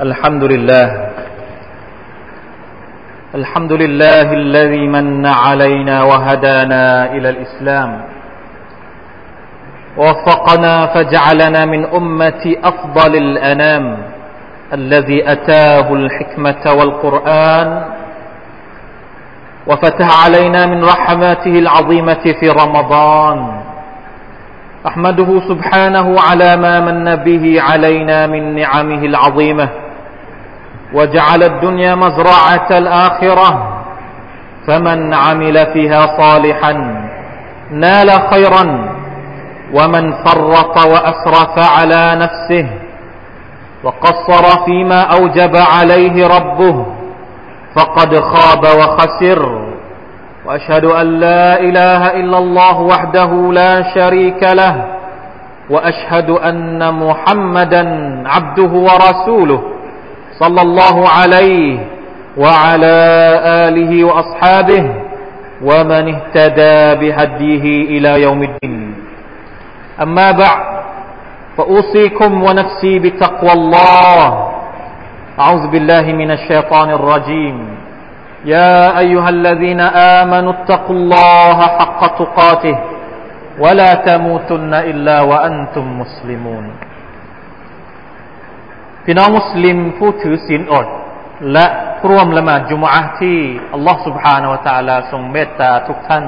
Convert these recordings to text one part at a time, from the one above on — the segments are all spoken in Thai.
الحمد لله. الحمد لله الذي من علينا وهدانا إلى الإسلام. ووفقنا فجعلنا من أمة أفضل الأنام الذي أتاه الحكمة والقرآن. وفتح علينا من رحماته العظيمة في رمضان. أحمده سبحانه على ما من به علينا من نعمه العظيمة. وجعل الدنيا مزرعة الآخرة. فمن عمل فيها صالحا نال خيرا. ومن فرط وأسرف على نفسه وقصر فيما أوجب عليه ربه فقد خاب وخسر. وأشهد أن لا إله إلا الله وحده لا شريك له وأشهد أن محمدا عبده ورسوله صلى الله عليه وعلى آله وأصحابه ومن اهتدى بهديه إلى يوم الدين. أما بعد فأوصيكم ونفسي بتقوى الله. أعوذ بالله من الشيطان الرجيم. يا أيها الذين آمنوا اتقوا الله حق تقاته ولا تموتن إلا وأنتم مسلمون พี่น้องมุสลิมผู้ถือศีลอด และร่วมละหมาดจุมอะที่อัลลอฮฺ سبحانه และ تعالى ทรงเมตตาทุกท่าน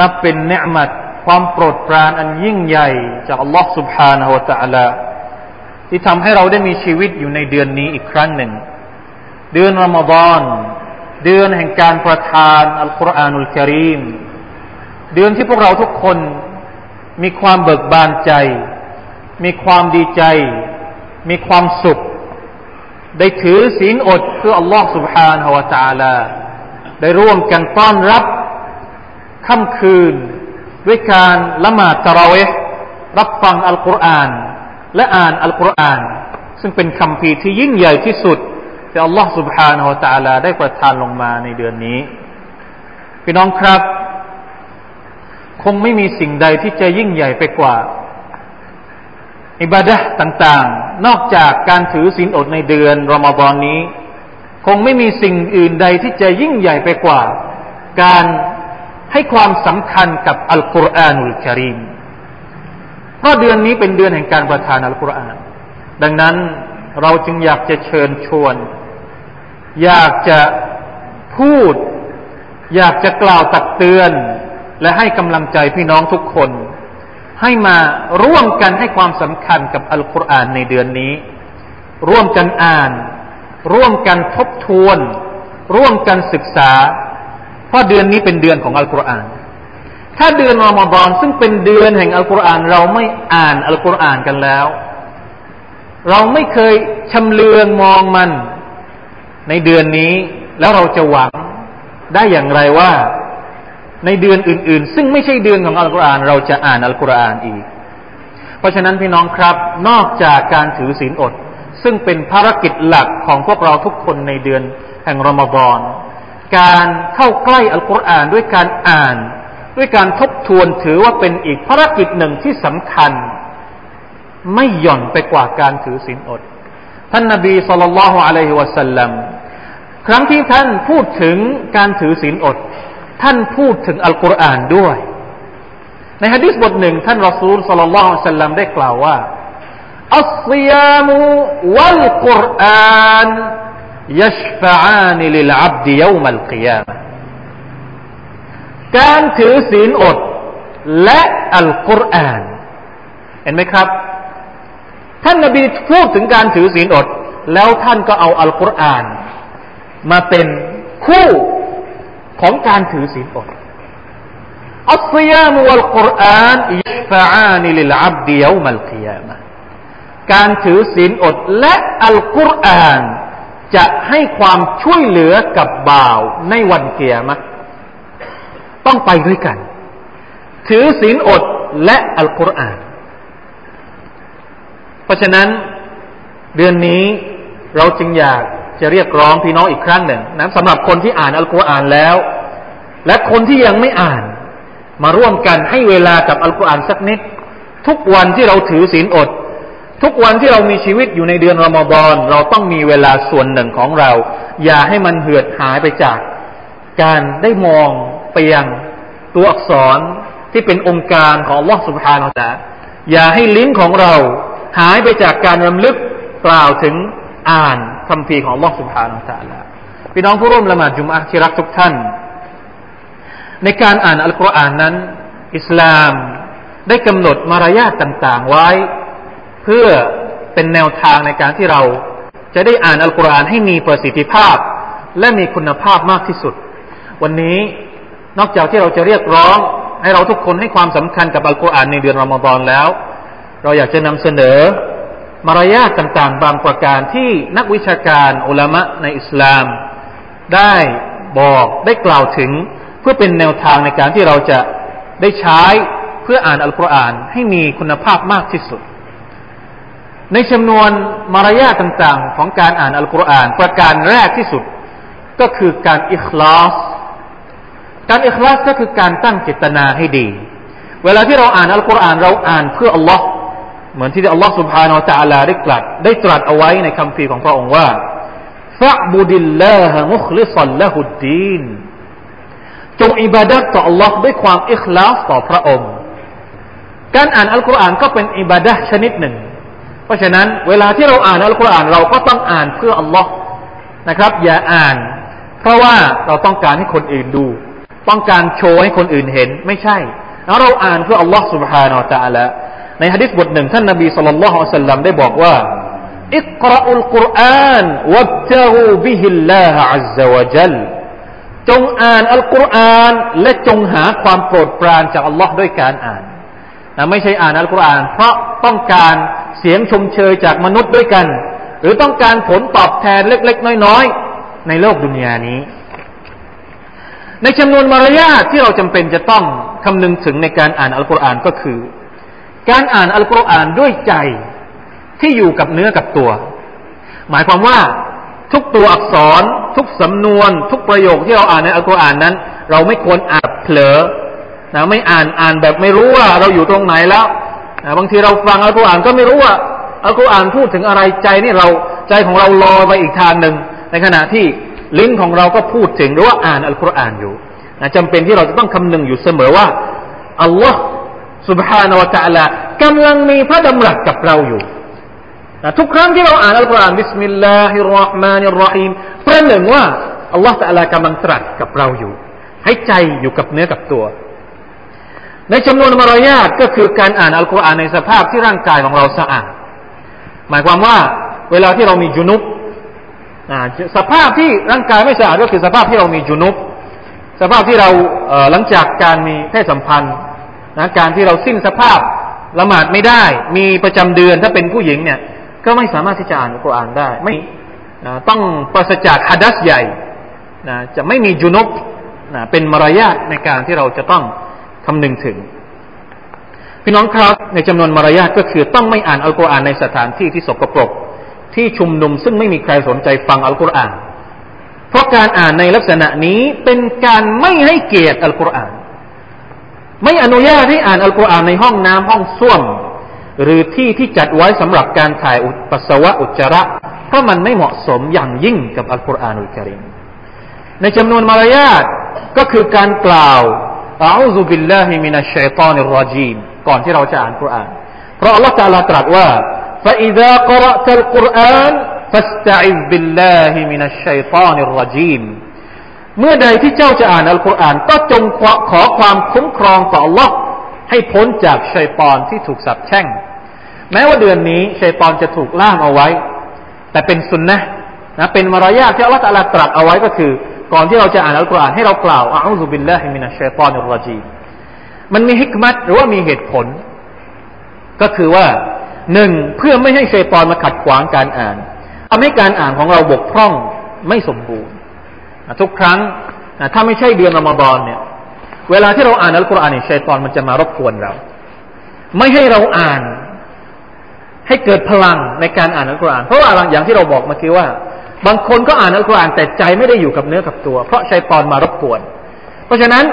นับเป็นเนืมัดความโปรดปรานอันยิ่งใหญ่ จากอัลลอฮฺ سبحانه และ تعالى ที่ทำให้เราได้มีชีวิตอยู่ในเดือนนี้อีกครั้งหนึ่ง เดือนรอมฎอนเดือนแห่งการประทานอัลกุรอานุลกิริมเดือนที่พวกเราทุกคนมีความเบิกบานใจ มีความดีใจ มีความสุข ได้ถือศีลอดเพื่ออัลลอฮ์ سبحانه และ تعالى ได้ร่วมกันต้อนรับค่ำคืน ด้วยการละหมาดตะราเวห์รับฟังอัลกุรอาน และอ่านอัลกุรอาน ซึ่งเป็นคำพีที่ยิ่งใหญ่ที่สุด ที่อัลลอฮ์ سبحانه และ تعالى ได้ประทานลงมาในเดือนนี้ พี่น้องครับ คงไม่มีสิ่งใดที่จะยิ่งใหญ่ไปกว่า อิบาดะต่างๆ นอกจากการถือศีลอดในเดือนรอมฎอนนี้ คงไม่มีสิ่งอื่นใดที่จะยิ่งใหญ่ไปกว่า การให้ความสำคัญกับอัลกุรอานุลกิริมเพราะเดือนนี้เป็นเดือนแห่งการประทานอัลกุรอาน ดังนั้นเราจึงอยากจะเชิญชวน อยากจะพูด อยากจะกล่าวตักเตือน และให้กำลังใจพี่น้องทุกคน ให้มาร่วมกันให้ความสำคัญกับอัลกุรอานในเดือนนี้ ร่วมกันอ่าน ร่วมกันทบทวน ร่วมกันศึกษา เพราะเดือนนี้เป็นเดือนของอัลกุรอาน ถ้าเดือนรอมฎอนซึ่งเป็นเดือนแห่งอัลกุรอานเราไม่อ่านอัลกุรอานกันแล้ว เราไม่เคยชำเลืองมองมัน ในเดือนนี้แล้วเราจะหวังได้อย่างไรว่า ในเดือนอื่น ๆ ซึ่งไม่ใช่เดือนของอัลกุรอานเราจะอ่านอัลกุรอานอีก เพราะฉะนั้นพี่น้องครับนอกจากการถือศีลอด ซึ่งเป็นภารกิจหลักของพวกเราทุกคนในเดือนแห่งรอมฎอนการเข้าใกล้อัลกุรอานด้วยการอ่าน ด้วยการทบทวนถือว่าเป็นอีกภารกิจหนึ่งที่สำคัญ ไม่หย่อนไปกว่าการถือศีลอด ท่านนบีสุลต่านละฮ์อะลัยฮิวะสัลลัม ครั้งที่ท่านพูดถึงการถือศีลอด ท่านพูดถึงอัลกุรอานด้วย ในฮะดิษบทหนึ่ง ท่านรอซูลสลลัลลอฮุสัลลัมได้กล่าวว่าอัลซิยามุวัลกุรอานยัชฟะอานิลิลอับดิยมัลกิยามการถือศีลอดและอัลกุรอาน เห็นไหมครับ ท่านนบีพูดถึงการถือศีลอด แล้วท่านก็เอาอัลกุรอาน มาเป็นคู่ของการถือศีลอดอัลซิยามวัลกุรอานยัฟะอานิลิลอับดิยมัลกิยามะการถือศีลอดและอัลกุรอาน จะให้ความช่วยเหลือกับบ่าวในวันเกียรมะต้องไปด้วยกัน ถือศีลอดและอัลกุรอาน เพราะฉะนั้นเดือนนี้เราจึงอยาก จะเรียกร้องพี่น้องอีกครั้งหนึ่งนะสำหรับคนที่อ่านอัลกุรอานแล้ว และคนที่ยังไม่อ่าน มาร่วมกันให้เวลากับอัลกุรอานสักนิด ทุกวันที่เราถือศีลอด ทุกวันที่เรามีชีวิตอยู่ในเดือนรอมฎอนเราต้องมีเวลาส่วนหนึ่งของเรา อย่าให้มันเหือดหายไปจาก การได้มองไปยังตัวอักษรที่เป็นองค์การของลอสุภาโนตะอย่าให้ลิ้นของเราหายไปจากการรำลึกกล่าวถึงอ่าน คำพีของลอสุภาโนตะแล้วพี่น้องผู้ร่วมละหมาดจุมอะที่รักทุกท่าน ในการอ่านอัลกุรอานนั้น อิสลามได้กำหนดมารยาทต่างๆ ไว้ เพื่อเป็นแนวทางในการที่เราจะได้อ่านอัลกุรอานให้มีประสิทธิภาพ และมีคุณภาพมากที่สุด วันนี้นอกจากที่เราจะเรียกร้อง ให้เราทุกคนให้ความสำคัญกับอัลกุรอานในเดือนรอมฎอนแล้ว เราอยากจะนำเสนอ มารยาทต่างๆ บางประการที่นักวิชาการอุลามะในอิสลาม ได้บอกได้กล่าวถึง เพื่อเป็นแนวทางในการที่เราจะได้ใช้เพื่ออ่านอัลกุรอานให้มีคุณภาพมากที่สุด ในจำนวนมารยาทต่างๆ ของการอ่านอัลกุรอานประการแรกที่สุด ก็คือการอิคลาสการอิคลาสก็คือการตั้งเจตนาให้ดี เวลาที่เราอ่านอัลกุรอานเราอ่านเพื่ออัลลอฮ์ เหมือนที่อัลลอฮ์ سبحانه และ تعالى ได้กลัดได้ตรัสเอาไว้ในคำพีของพระองค์ว่าฟะบุดิลลาฮมุคลิซัลละฮุดดีนจงอิบาดัตต่อ Allah ด้วยความอิคลาสต่อพระองค์ การอ่านอัลกุรอานก็เป็นอิบาดะชนิดหนึ่ง เพราะฉะนั้นเวลาที่เราอ่านอัลกุรอานเราก็ต้องอ่านเพื่อ Allah นะครับ อย่าอ่าน เพราะว่าเราต้องการให้คนอื่นดู ต้องการโชว์ให้คนอื่นเห็น ไม่ใช่แล้วเราอ่านเพื่อ Allah سبحانه และ تعالى ในฮะดิษบทหนึ่งท่านนบีสุลต่านละฮ์อัลลัมได้บอกว่าอิกราอุลกุรอานวับตะรูบิฮิลลาฮะอัลลอฮวะจัลจงอ่านอัลกุรอานและจงหาความโปรดปรานจากอัลลอฮ์ด้วยการอ่านนะไม่ใช่อ่านอัลกุรอาน เพราะต้องการเสียงชมเชยจากมนุษย์ด้วยกัน หรือต้องการผลตอบแทนเล็ก ๆ น้อย ๆ ในโลกดุนยานี้ ในจำนวนมารยาทที่เราจำเป็นจะต้องคำนึงถึงในการอ่านอัลกุรอานก็คือ การอ่านอัลกุรอานด้วยใจที่อยู่กับเนื้อกับตัว หมายความว่าทุกตัวอักษร ทุกสำนวน ทุกประโยคที่เราอ่านในอัลกุรอานนั้น เราไม่ควรอ่านเผลอนะไม่อ่านอ่านแบบไม่รู้ว่าเราอยู่ตรงไหนแล้วนะบางทีเราฟังอัลกุรอานก็ไม่รู้ว่าอัลกุรอานพูดถึงอะไรใจนี่เราใจของเราลอยไปอีกทางหนึ่งในขณะที่ลิ้นของเราก็พูดถึงหรือว่าอ่านอัลกุรอานอยู่นะจำเป็นที่เราจะต้องคำนึงอยู่เสมอว่าอัลลอฮ์ سبحانه وتعالىกำลังมีพระดำรัสกับเราอยู่นะทุกครั้งที่เราอ่านอัลกุรอานبسم الله الرحمن الرحيمประหนึ่งว่าอัลลอฮฺตะลากำลังตรัสกับเราอยู่ ให้ใจอยู่กับเนื้อกับตัว ในจำนวนมารยาทก็คือการอ่านอัลกุรอานในสภาพที่ร่างกายของเราสะอาดหมายความว่าเวลาที่เรามีจุนุบสภาพที่ร่างกายไม่สะอาดก็คือสภาพที่เรามีจุนุบสภาพที่เราหลังจากการมีเพศสัมพันธ์ นะการที่เราสิ้นสภาพละหมาดไม่ได้ มีประจำเดือนถ้าเป็นผู้หญิงเนี่ย ก็ไม่สามารถที่จะอ่านอัลกุรอานได้ ไม่นะต้องปราศจากฮัดัสใหญ่นะจะไม่มีจุนบนะเป็นมารยาทในการที่เราจะต้องคำนึงถึง พี่น้องครับในจำนวนมารยาทก็คือต้องไม่อ่านอัลกุรอานในสถานที่ที่สกปรก ที่ชุมนุมซึ่งไม่มีใครสนใจฟังอัลกุรอาน เพราะการอ่านในลักษณะนี้เป็นการไม่ให้เกียรติอัลกุรอาน ไม่อนุญาตให้อ่านอัลกุรอานในห้องน้ำห้องส้วมหรือที่ที่จัดไว้สำหรับการถ่ายปัสสาวะอุจจาระเพราะมันไม่เหมาะสมอย่างยิ่งกับอัลกุรอานอุลกิริมในจำนวนมารยาทก็คือการกล่าวอาอูซุบิลลาฮิมินัชชัยตานิรรจีมก่อนที่เราจะอ่านกุรอานเพราะอัลลอฮฺตาลาตรัสว่า فإذا قرأت القرآن فاستعذ بالله من الشيطان الرجيم เมื่อใดที่เจ้าจะอ่านอัลกุรอานก็จงขอความคุ้มครองต่อ Allah ให้พ้นจากชัยปอนที่ถูกสับแช่ง แม้ว่าเดือนนี้ชัยปอนจะถูกล่ามเอาไว้ แต่เป็นสุนนะนะเป็นมารยาทที่อัลลอฮฺตรัสเอาไว้ก็คือ ก่อนที่เราจะอ่านอัลกุรอานให้เรากล่าวอาอุบิลลาฮิมินัชชัยตอนรจีมันมีฮิกมัตหรือว่ามีเหตุผล ก็คือว่าหนึ่งเพื่อไม่ให้ชัยปอนมาขัดขวางการอ่านทำให้การอ่านของเราบกพร่องไม่สมบูรณ์ ทุกครั้งถ้าไม่ใช่เดือนอมฎอนเนี่ย เวลาที่เราอ่านอัลกุรอานเนี่ยชัยตอนมันจะมารบกวนเรา ไม่ให้เราอ่าน ให้เกิดพลังในการอ่านอัลกุรอาน เพราะว่าอย่างที่เราบอกเมื่อกี้ว่า บางคนก็อ่านอัลกุรอานแต่ใจไม่ได้อยู่กับเนื้อกับตัว เพราะชัยตอนมารบกวน เพราะฉะนั้น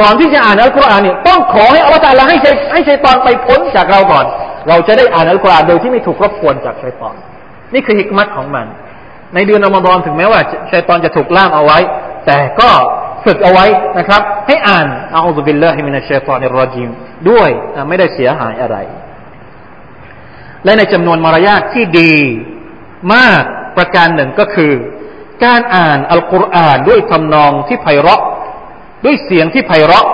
ก่อนที่จะอ่านอัลกุรอานเนี่ยต้องขอให้อัลลอฮฺให้ชัยให้ชัยตอนไปพ้นจากเราก่อน เราจะได้อ่านอัลกุรอานโดยที่ไม่ถูกรบกวนจากชัยตอน นี่คือฮิกมัตของมัน ในเดือนอมฎอนถึงแม้ว่าชัยตอนจะถูกล่ามเอาไว้ แต่ก็ฝึกเอาไว้นะครับ ให้อ่านอัลลอฮฺบิลลาฮิมินัชชัยตอนิรรจิมด้วยไม่ได้เสียหายอะไร และในจำนวนมารยาทที่ดีมากประการหนึ่งก็คือ การอ่านอัลกุรอานด้วยทำนองที่ไพเราะ ด้วยเสียงที่ไพเราะ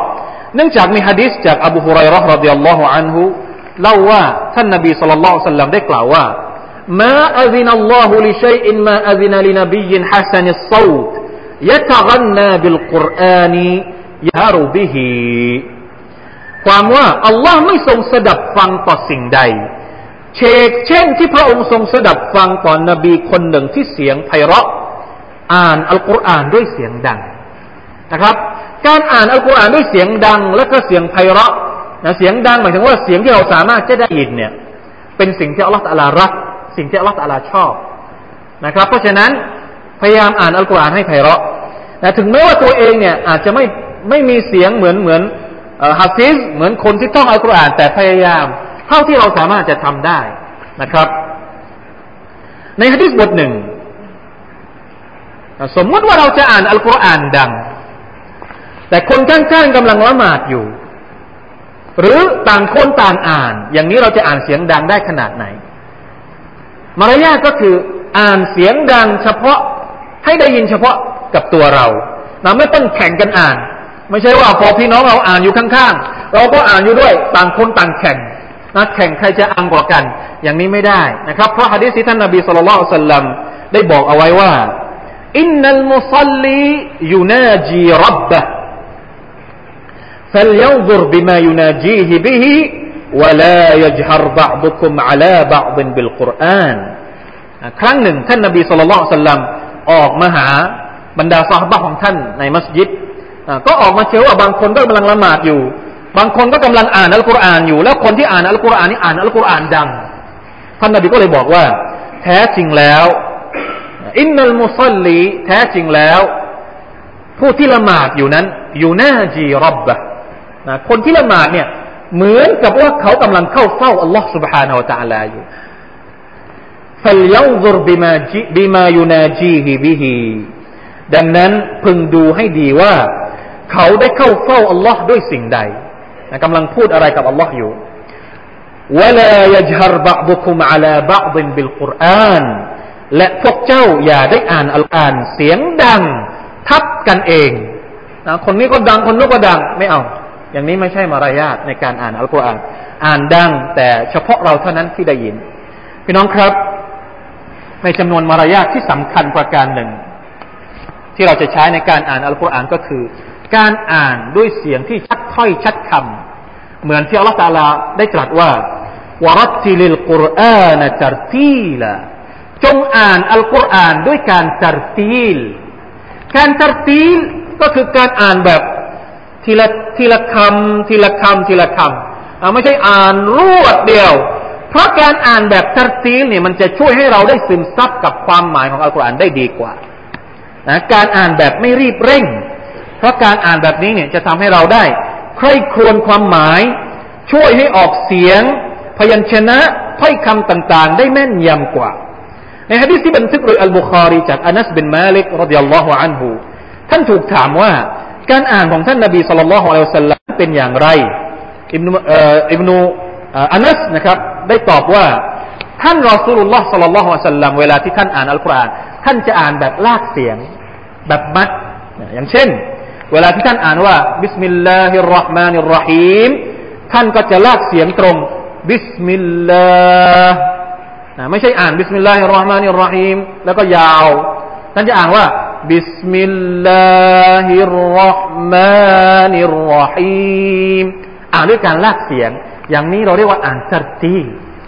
เนื่องจากมีฮะดิษจากอบูฮุไรร์รดิยัลลอฮุอันฮุเล่าว่าท่านนบีสุลต่านสัลลัมได้กล่าวว่า ما أذن الله لشيء ما أذن لنبي حسن الصوت يتغنى بالقرآن يهر به ความว่าอัลลอฮ์ไม่ทรงสดับฟังต่อสิ่งใดเชกเช่นที่พระองค์ทรงสดับฟังต่อนนบีคนหนึ่งที่เสียงไพเราะอ่านอัลกุรอานด้วยเสียงดังนะครับ การอ่านอัลกุรอานด้วยเสียงดัง และก็เสียงไพเราะนะเสียงดังหมายถึงว่าเสียงที่เราสามารถจะได้ยินเนี่ยเป็นสิ่งที่อัลลอฮฺตะลารัก สิ่งที่อัลลอฮฺตะลาชอบนะครับ เพราะฉะนั้นพยายามอ่านอัลกุรอานให้ไพเราะแต่ถึงแม้ว่าตัวเองเนี่ยอาจจะไม่ไม่มีเสียงเหมือนเหมือนฮะซิสเหมือนคนที่ท่องอัลกุรอาน แต่พยายาม เท่าที่เราสามารถจะทำได้นะครับ ในฮะดิษบทหนึ่งสมมติว่าเราจะอ่านอัลกุรอานดัง แต่คนข้างๆกำลังละหมาดอยู่ หรือต่างคนต่างอ่าน อย่างนี้เราจะอ่านเสียงดังได้ขนาดไหน มารยาทก็คืออ่านเสียงดัง เฉพาะให้ได้ยินเฉพาะกับตัวเราเราไม่ต้องแข่งกันอ่าน ไม่ใช่ว่าพอพี่น้องเราอ่านอยู่ข้างๆ เราก็อ่านอยู่ด้วย ต่างคนต่างแข่งนะแข่งใครจะอังกว่ากัน อย่างนี้ไม่ได้นะครับ เพราะฮะดีษที่ท่านนบีสุลต่านสัลลัมได้บอกเอาไว้ว่าอินนัลมุซัลลียูนาจีรับบะ فلينظر بما يناجيه به ولا يجهر بعضكم على بعض بالقرآن ครั้งหนึ่งท่านนบีสุลต่านสัลลัมออกมาหาบรรดาซาฮบะของท่านในมัสยิดก็ออกมาเชื่อว่าบางคนก็กำลังละหมาดอยู่บางคนก็กำลังอ่านอัลกุรอานอยู่ แล้วคนที่อ่านอัลกุรอานนี่อ่านอัลกุรอานดังท่านนบีก็เลยบอกว่า แท้จริงแล้วอินนัลมุซัลลีแท้จริงแล้ว ผู้ที่ละหมาดอยู่นั้น อยู่หน้าจีรับบะนะคนที่ละหมาดเนี่ย เหมือนกับว่าเขากำลังเข้าเฝ้าอัลลอฮ์ سبحانه และ تعالى อยู่ فلينظر بما بما يناجيه به ดังนั้นพึงดูให้ดีว่า เขาได้เข้าเฝ้าอัลลอฮ์ด้วยสิ่งใดนะกำลังพูดอะไรกับอัลลอฮ์อยู่ ولا يجهر بعضكم على بعض بالقرآن และพวกเจ้าอย่าได้อ่านอัลกุรอานเสียงดัง ทับกันเองนะคนนี้ก็ดังคนนู้นก็ดังไม่เอา อย่างนี้ไม่ใช่มารยาทในการอ่านอัลกุรอานอ่านดัง แต่เฉพาะเราเท่านั้นที่ได้ยิน พี่น้องครับ ในจำนวนมารยาทที่สำคัญประการหนึ่ง ที่เราจะใช้ในการอ่านอัลกุรอานก็คือ การอ่านด้วยเสียงที่ชัดถ้อยชัดคำเหมือนที่อัลลอฮฺตาลาได้ตรัสว่าวรัติลิลกุรอานตรตีลจงอ่านอัลกุรอานด้วยการตรตีล การตรตีลก็คือการอ่านแบบ ทีละทีละคำทีละคำทีละคำไม่ใช่อ่านรวดเดียว เพราะการอ่านแบบตรตีลเนี่ยมันจะช่วยให้เราได้ซึมซับกับความหมายของอัลกุรอานได้ดีกว่านะการอ่านแบบไม่รีบเร่ง เพราะการอ่านแบบนี้เนี่ยจะทำให้เราได้ ใคร่ครวญความหมาย ช่วยให้ออกเสียง พยัญชนะถ้อยคำต่างๆ ได้แม่นยำกว่า ในฮะดีษที่บันทึกโดยอัลบุคารีจากอานัสบินมาลิกرضي الله عنهท่านถูกถามว่า การอ่านของท่านนบีصلى الله عليه وسلمเป็นอย่างไรอิบนุอิบนุอานัสนะครับได้ตอบว่าท่านรอสูลุลลอฮ์صلى الله عليه وسلمเวลาที่ท่านอ่านอัลกุรอานท่านจะอ่านแบบลากเสียงแบบ مد อย่างเช่น เวลาที่ท่านอ่านว่า بسم الله الرحمن الرحيم ท่านก็จะลากเสียงตรง بسم الله ไม่ใช่อ่าน بسم الله الرحمن الرحيم แล้วก็ยาวท่านจะอ่านว่า بسم الله الرحمن الرحيم อ่านด้วยการลากเสียง อย่างนี้เราเรียกว่าอ่าน ترتيل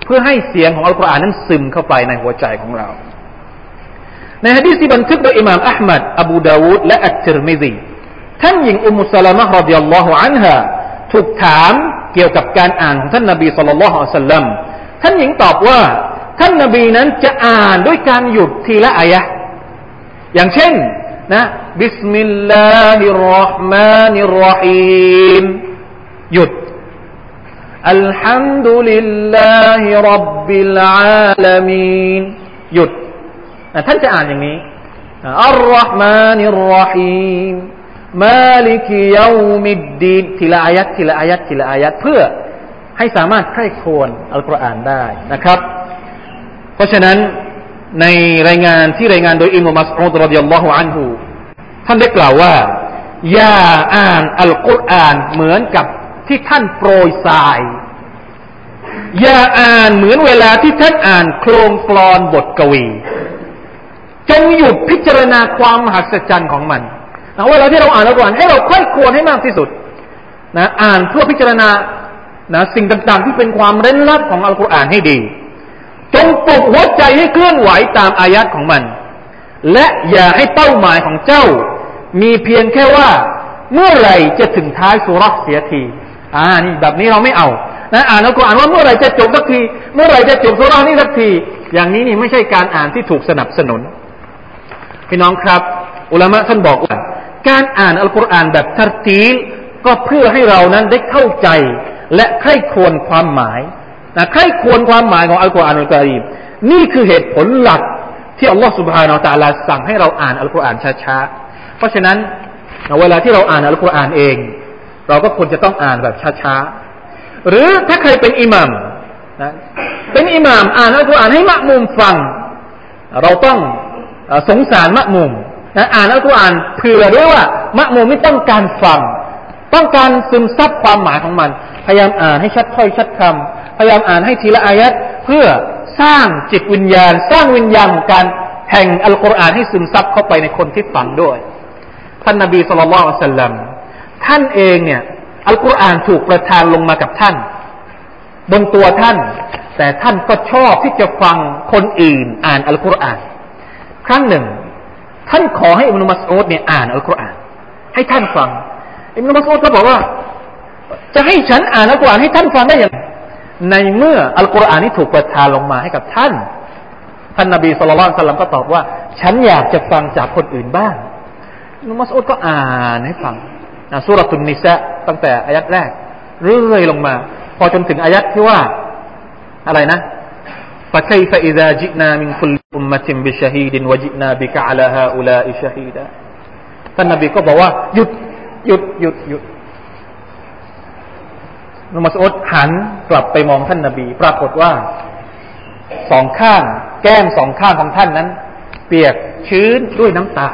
เพื่อให้เสียงของอัลกุรอานนั้นซึมเข้าไปในหัวใจของเรา ในฮะดีษที่บันทึกโดยอิหม่ามอะห์มัดอบูดาวูดและอัตติรมิซีท่านหญิงอุมุสลามะرضي الله عنهاถูกถามเกี่ยวกับการอ่านของท่านนบีصلى الله عليه وسلمท่านหญิงตอบว่า ท่านนบีนั้นจะอ่านด้วยการหยุดทีละอายะ อย่างเช่นนะبسم الله الرحمن الرحيمีมหยุดอัลฮัมดุลิลลาฮิรับบิลอาลามีนหยุดท่านจะอ่านอย่างนี้อัลลอฮ์มานิรรหีมมาลิกิยามิดดีนทีละอายัดทีละอายัดทีละอายัดเพื่อให้สามารถใคร่ครวญอัลกุรอานได้นะครับ เพราะฉะนั้น ในรายงานที่รายงานโดยอิมมัสอุดรดิยัลลอฮุอันฮูท่านได้กล่าวว่าอย่าอ่านอัลกุรอานเหมือนกับที่ท่านโปรยทราย อย่าอ่านเหมือนเวลาที่ท่านอ่านโครงกลอนบทกวี จงหยุดพิจารณาความมหัศจรรย์ของมันนะเวลาที่เราอ่านอัลกุรอานให้เราค่อยควรให้มากที่สุดนะอ่านเพื่อพิจารณานะสิ่งต่างๆ ที่เป็นความเร้นลับของอัลกุรอานให้ดี จงปลุกหัวใจให้เคลื่อนไหวตามอายัดของมัน และอย่าให้เป้าหมายของเจ้า มีเพียงแค่ว่า เมื่อไหร่จะถึงท้ายสุรษเสียที อ่านี่แบบนี้เราไม่เอานะอ่านอัลกุรอานว่าเมื่อไหร่จะจบสักที เมื่อไหร่จะจบสุรานี้สักที อย่างนี้นี่ไม่ใช่การอ่านที่ถูกสนับสนุน พี่น้องครับ อุลามะท่านบอกว่า การอ่านอัลกุรอานแบบทัรตีลก็เพื่อให้เรานั้นได้เข้าใจและใคร่ควรความหมาย นะใครควรความหมายของอัลกุรอานอัลกุรอานนี่คือเหตุผลหลักที่อัลลอฮฺสุบฮานาอัลตะลาสั่งให้เราอ่านอัลกุรอานช้าๆ เพราะฉะนั้นเวลาที่เราอ่านอัลกุรอานเอง เราก็ควรจะต้องอ่านแบบช้าๆ หรือถ้าใครเป็นอิหมัมนะเป็นอิหมัมอ่านอัลกุรอานให้มะมุมฟัง เราต้องสงสารมะมุมนะอ่านอัลกุรอานเผื่อด้วยว่ามะมุมไม่ต้องการฟัง ต้องการซึมซับความหมายของมัน พยายามอ่านให้ชัดถ้อยชัดคำ พยายามอ่านให้ทีละอายัดเพื่อสร้างจิตวิญญาณ สร้างวิญญาณการแห่งอัลกุรอานให้ซึมซับเข้าไปในคนที่ฟังด้วย ท่านนบีสุลต่านสัลลัมท่านเองเนี่ยอัลกุรอานถูกประทานลงมากับท่าน บนตัวท่าน แต่ท่านก็ชอบที่จะฟังคนอื่นอ่านอัลกุรอาน ครั้งหนึ่ง ท่านขอให้อิมนุมัสอุดเนี่ยอ่านอัลกุรอาน ให้ท่านฟังอิมนุมัสอุดก็บอกว่า จะให้ฉันอ่านอัลกุรอานให้ท่านฟังได้อย่าง ในเมื่ออัลกุรอานนี้ถูกประทานลงมาให้กับท่าน ท่านนบีสุลต่านสัลลัมก็ตอบว่า ฉันอยากจะฟังจากคนอื่นบ้างนุมัสอุดก็อ่านให้ฟังนะสุรตุนนิสะตั้งแต่อายัดแรก เรื่อยลงมา พอจนถึงอายัดที่ว่า อะไรนะ فكيف إذا جئنا من كل أمة بشهيد وجئنا بك على هؤلاء شهيدا ท่านนบีก็บอกว่าหยุดหยุดหยุดหยุด นุมัสอุดหันกลับไปมองท่านนาบี ปรากฏว่าสองข้างแก้มสองข้างของท่านนั้น เปียกชื้นด้วยน้ำตา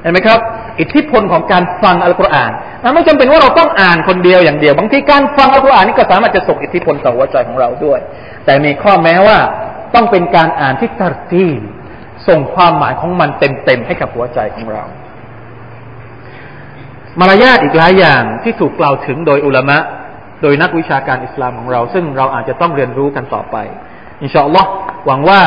เห็นไหมครับ อิทธิพลของการฟังอัลกุรอานนไม่จำเป็นว่าเราต้องอ่านคนเดียวอย่างเดียว บางทีการฟังอัลกุรอานนี่ก็สามารถจะส่งอิทธิพลต่อหัวใจของเราด้วย แต่มีข้อแม้ว่าต้องเป็นการอ่านที่ตัดทีส่งความหมายของมันเต็มๆให้กับหัวใจของเรา มารยาทอีกหลายอย่างที่ถูกกล่าวถึงโดยอุลามะ โดยนักวิชาการอิสลามของเรา ซึ่งเราอาจจะต้องเรียนรู้กันต่อไป อินชาอัลลอฮ์หวังว่า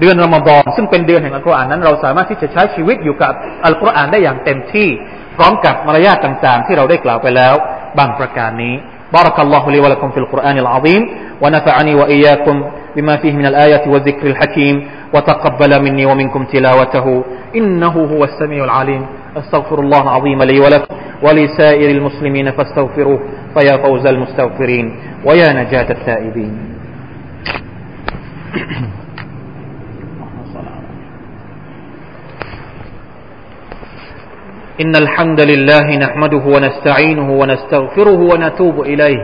เดือนรอมฎอนซึ่งเป็นเดือนแห่งอัลกุรอานนั้น เราสามารถที่จะใช้ชีวิตอยู่กับอัลกุรอานได้อย่างเต็มที่ พร้อมกับมารยาทต่างๆ ที่เราได้กล่าวไปแล้ว บางประการนี้ بارك الله لي ولكم في القرآن العظيم ونفعني وإياكم بما فيه من الآية والذكر الحكيم وتقبل مني ومنكم تلاوته إنه هو السميع العليم أستغفر الله العظيم لي ولكم ولسائر المسلمين فاستغفروه فيا فوز المستغفرين ويا نجاة التائبين. إن الحمد لله نحمده ونستعينه ونستغفره ونتوب إليه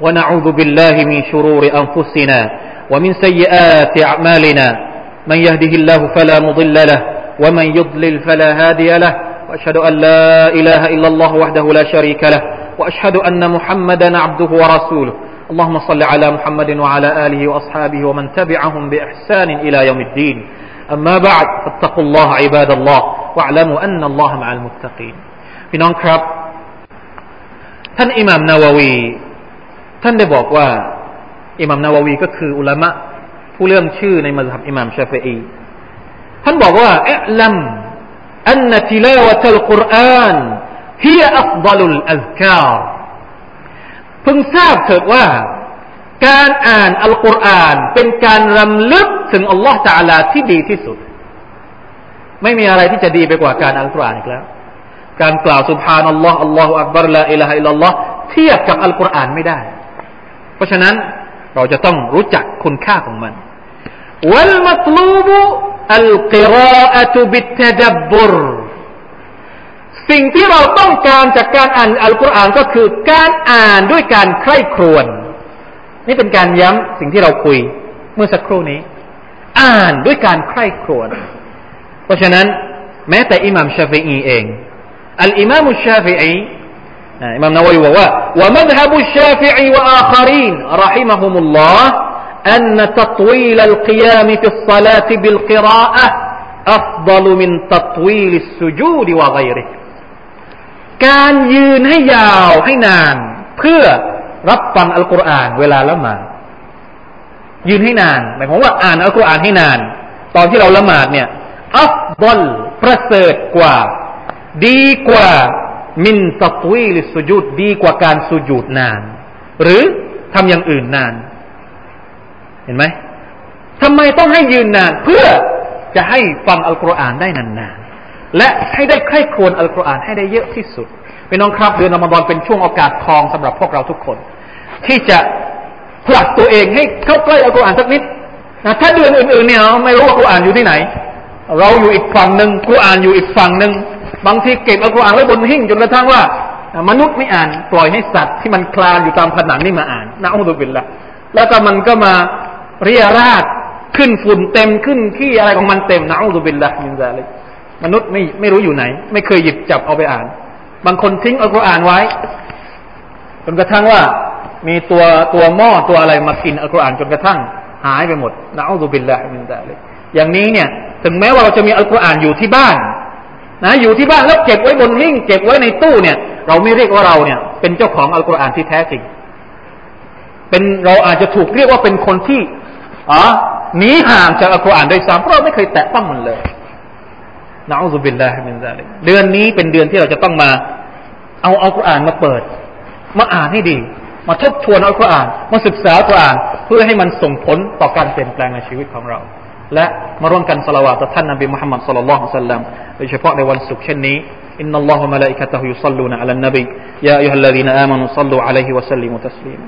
ونعوذ بالله من شرور أنفسنا ومن سيئات أعمالنا. من يهده الله فلا مضل له ومن يضلل فلا هادي له. وأشهد أن لا إله إلا الله وحده لا شريك له وأشهد أن محمدا عبده ورسوله. اللهم صل على محمد وعلى آله وأصحابه ومن تبعهم بإحسان إلى يوم الدين. أما بعد فاتقوا الله عباد الله واعلموا أن الله مع المتقين. في نونكرب اعلم อันนติลาวะตัลกุรอานฮียอัฟดัลุลอัลกาพึงทราบเถิดว่า การอ่านอัลกุรอานเป็นการรำลึกถึงอัลลอฮฺตาลาที่ดีที่สุด ไม่มีอะไรที่จะดีไปกว่าการอ่านอัลกุรอานอีกแล้ว การกล่าวสุบฮานัลลอฮ์อัลลอฮฺอักบารละอิลาฮะอิลลัลลอฮ์เทียบกับอัลกุรอานไม่ได้ เพราะฉะนั้นเราจะต้องรู้จักคุณค่าของมัน والمطلوب القراءة بالتدبر สิ่งที่เราต้องการจากการอ่านอัลกุรอานก็คือการอ่านด้วยการใคร่ครวญนี่เป็นการย้ำสิ่งที่เราคุยเมื่อสักครู่นี้ อ่านด้วยการใคร่ครวญเพราะฉะนั้น แม้แต่อิหม่ามชาฟีอีเองอัลอิมามชาฟีอีอิหม่ามนาววีบอกว่า ومذهب الشافعي وآخرين رحمهم الله أن تطويل القيام في الصلاة بالقراءة أفضل من تطويل السجود وغيره การยืนให้ยาวให้นาน เพื่อรับฟังอัลกุรอานเวลาละหมาดยืนให้นานหมายความว่าอ่านอัลกุรอานให้นาน ตอนที่เราละหมาดเนี่ยอัฟบอลประเสริฐกว่า ดีกว่ามินตตวีลิสุญูดดีกว่าการสุญูดนาน หรือทำอย่างอื่นนาน เห็นไหมทำไมต้องให้ยืนนานเพื่อจะให้ฟังอัลกุรอานได้นานๆและให้ได้ใคร่ครวญอัลกุรอานให้ได้เยอะที่สุดเป็นน้องครับเดือนอมฎอนเป็นช่วงโอกาสทองสำหรับพวกเราทุกคน ที่จะผลักตัวเองให้เข้าใกล้อัลกุรอานสักนิดนะถ้าเดือนอื่นๆเนี่ยไม่รู้ว่ากุรอานอยู่ที่ไหน เราอยู่อีกฝั่งหนึ่งกุรอานอยู่อีกฝั่งหนึ่งบางทีเก็บอัลกุรอานไว้บนหิ้งจนกระทั่งว่ามนุษย์ไม่อ่านปล่อยให้สัตว์ที่มันคลานอยู่ตามผนังนี่มาอ่านนะอุบิลละแล้วก็มันก็มา เรียราดขึ้นฝุ่นเต็มขึ้นขี้อะไรของมันเต็มนะอุบิลละยินซาเลยมนุษย์ไม่ไม่รู้อยู่ไหน ไม่เคยหยิบจับเอาไปอ่าน บางคนทิ้งอัลกุรอานไว้จนกระทั่งว่ามีตัวตัวหม้อตัวอะไรมากินอัลกุรอานจนกระทั่งหายไปหมดนะอุบิลละมินซาเลยอย่างนี้เนี่ย ถึงแม้ว่าเราจะมีอัลกุรอานอยู่ที่บ้านนะอยู่ที่บ้านแล้วเก็บไว้บนหิ้งเก็บไว้ในตู้เนี่ย เราไม่เรียกว่าเราเนี่ย เป็นเจ้าของอัลกุรอานที่แท้จริงเป็นเราอาจจะถูกเรียกว่าเป็นคนที่ อ๋อหนีห่างจากอัลกุรอานโดยซ้ำเพราะเราไม่เคยแตะต้องมันเลยนะอัลลอฮฺบิลลาฮิมินซาลิกเดือนนี้เป็นเดือนที่เราจะต้องมา เอาอัลกุรอานมาเปิด มาอ่านให้ดี มาทบทวนอัลกุรอาน มาศึกษาอัลกุรอาน เพื่อให้มันส่งผลต่อการเปลี่ยนแปลงในชีวิตของเราและมาร่วมกันสละวาต่อท่านนบีมุฮัมมัดสุลลัลลอฮุซัลลัมโดยเฉพาะในวันศุกร์เช่นนี้ إن الله وملائكته يصلون على النبي يا أيها الذين آمنوا صلوا عليه وسلموا تسليما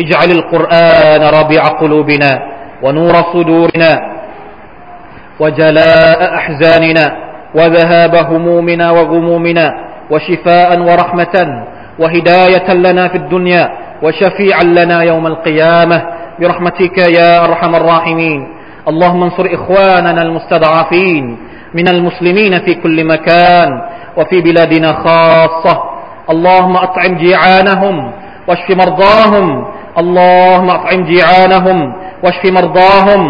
اجعل القرآن ربيع قلوبنا ونور صدورنا وجلاء أحزاننا وذهاب همومنا وغمومنا وشفاء ورحمة وهداية لنا في الدنيا وشفيعا لنا يوم القيامة برحمتك يا أرحم الراحمين. اللهم انصر إخواننا المستضعفين من المسلمين في كل مكان وفي بلادنا خاصة. اللهم أطعم جيعانهم واشف مرضاهم اللهم أطعم جيعانهم واشف مرضاهم.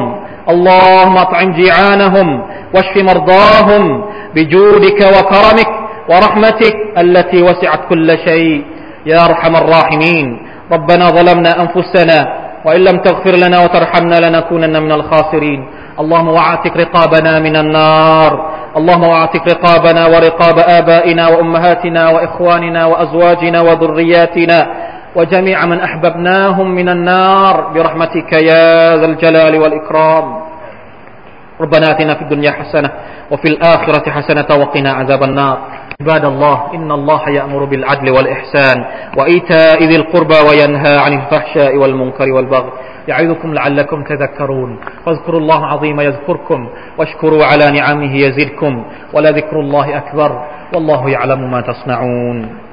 اللهم أطعم جيعانهم واشف مرضاهم بجودك وكرمك ورحمتك التي وسعت كل شيء. يا أرحم الراحمين. ربنا ظلمنا أنفسنا وإن لم تغفر لنا وترحمنا لنكونن من الخاسرين. اللهم واعتق رقابنا من النار. اللهم واعتق رقابنا ورقاب آبائنا وأمهاتنا وإخواننا وأزواجنا وذرياتنا وجميع من أحببناهم من النار برحمتك يا ذا الجلال والإكرام. ربنا آتنا في الدنيا حسنة وفي الآخرة حسنة وقنا عذاب النار. عباد الله إن الله يأمر بالعدل والإحسان وإيتاء ذي القربى وينهى عن الفحشاء والمنكر والبغي. يعظكم لعلكم تذكرون. فاذكروا الله عظيم يذكركم واشكروا على نعمه يزدكم. ولذكر الله أكبر. والله يعلم ما تصنعون.